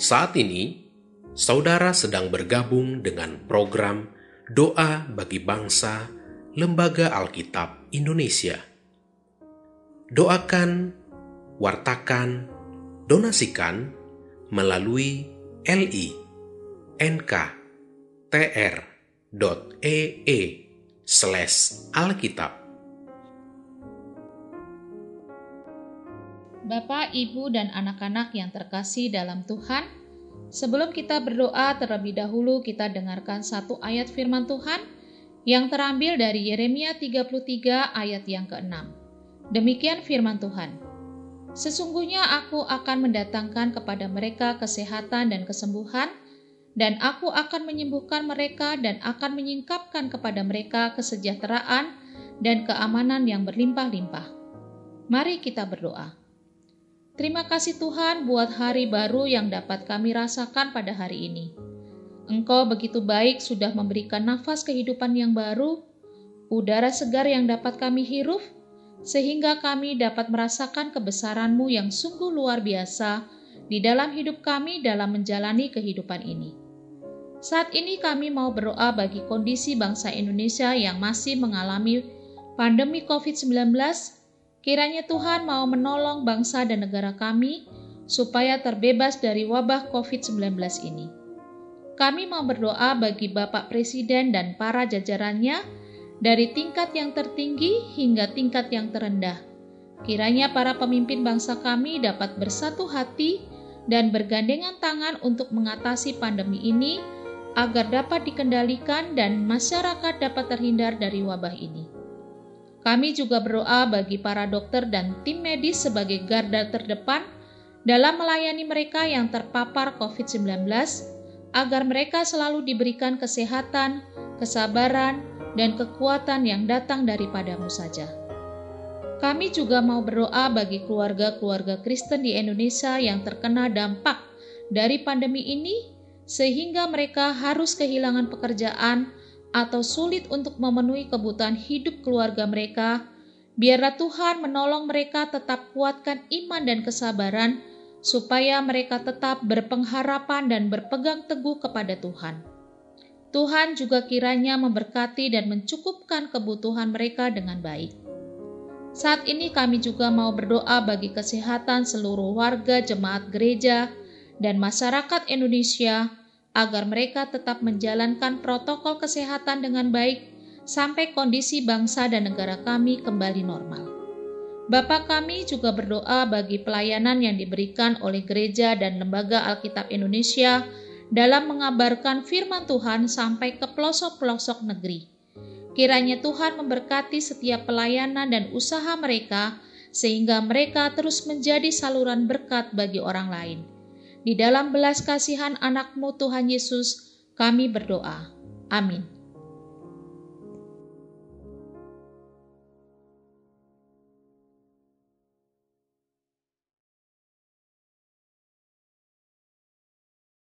Saat ini, saudara sedang bergabung dengan program Doa bagi Bangsa Lembaga Alkitab Indonesia. Doakan, wartakan, donasikan melalui li nk.tr.ee slash alkitab. Bapak, Ibu, dan anak-anak yang terkasih dalam Tuhan, sebelum kita berdoa terlebih dahulu kita dengarkan satu ayat firman Tuhan yang terambil dari Yeremia 33 ayat yang ke-6. Demikian firman Tuhan. Sesungguhnya aku akan mendatangkan kepada mereka kesehatan dan kesembuhan, dan aku akan menyembuhkan mereka dan akan menyingkapkan kepada mereka kesejahteraan dan keamanan yang berlimpah-limpah. Mari kita berdoa. Terima kasih Tuhan buat hari baru yang dapat kami rasakan pada hari ini. Engkau begitu baik sudah memberikan nafas kehidupan yang baru, udara segar yang dapat kami hirup, sehingga kami dapat merasakan kebesaran-Mu yang sungguh luar biasa di dalam hidup kami dalam menjalani kehidupan ini. Saat ini kami mau berdoa bagi kondisi bangsa Indonesia yang masih mengalami pandemi COVID-19 Kiranya Tuhan mau menolong bangsa dan negara kami supaya terbebas dari wabah COVID-19 ini. Kami mau berdoa bagi Bapak Presiden dan para jajarannya dari tingkat yang tertinggi hingga tingkat yang terendah. Kiranya para pemimpin bangsa kami dapat bersatu hati dan bergandengan tangan untuk mengatasi pandemi ini agar dapat dikendalikan dan masyarakat dapat terhindar dari wabah ini. Kami juga berdoa bagi para dokter dan tim medis sebagai garda terdepan dalam melayani mereka yang terpapar COVID-19 agar mereka selalu diberikan kesehatan, kesabaran, dan kekuatan yang datang daripadamu saja. Kami juga mau berdoa bagi keluarga-keluarga Kristen di Indonesia yang terkena dampak dari pandemi ini, sehingga mereka harus kehilangan pekerjaan atau sulit untuk memenuhi kebutuhan hidup keluarga mereka, biarlah Tuhan menolong mereka tetap kuatkan iman dan kesabaran, supaya mereka tetap berpengharapan dan berpegang teguh kepada Tuhan. Tuhan juga kiranya memberkati dan mencukupkan kebutuhan mereka dengan baik. Saat ini kami juga mau berdoa bagi kesehatan seluruh warga jemaat gereja dan masyarakat Indonesia agar mereka tetap menjalankan protokol kesehatan dengan baik sampai kondisi bangsa dan negara kami kembali normal. Bapak kami juga berdoa bagi pelayanan yang diberikan oleh gereja dan lembaga Alkitab Indonesia dalam mengabarkan firman Tuhan sampai ke pelosok-pelosok negeri. Kiranya Tuhan memberkati setiap pelayanan dan usaha mereka, sehingga mereka terus menjadi saluran berkat bagi orang lain. Di dalam belas kasihan anakmu Tuhan Yesus, kami berdoa. Amin.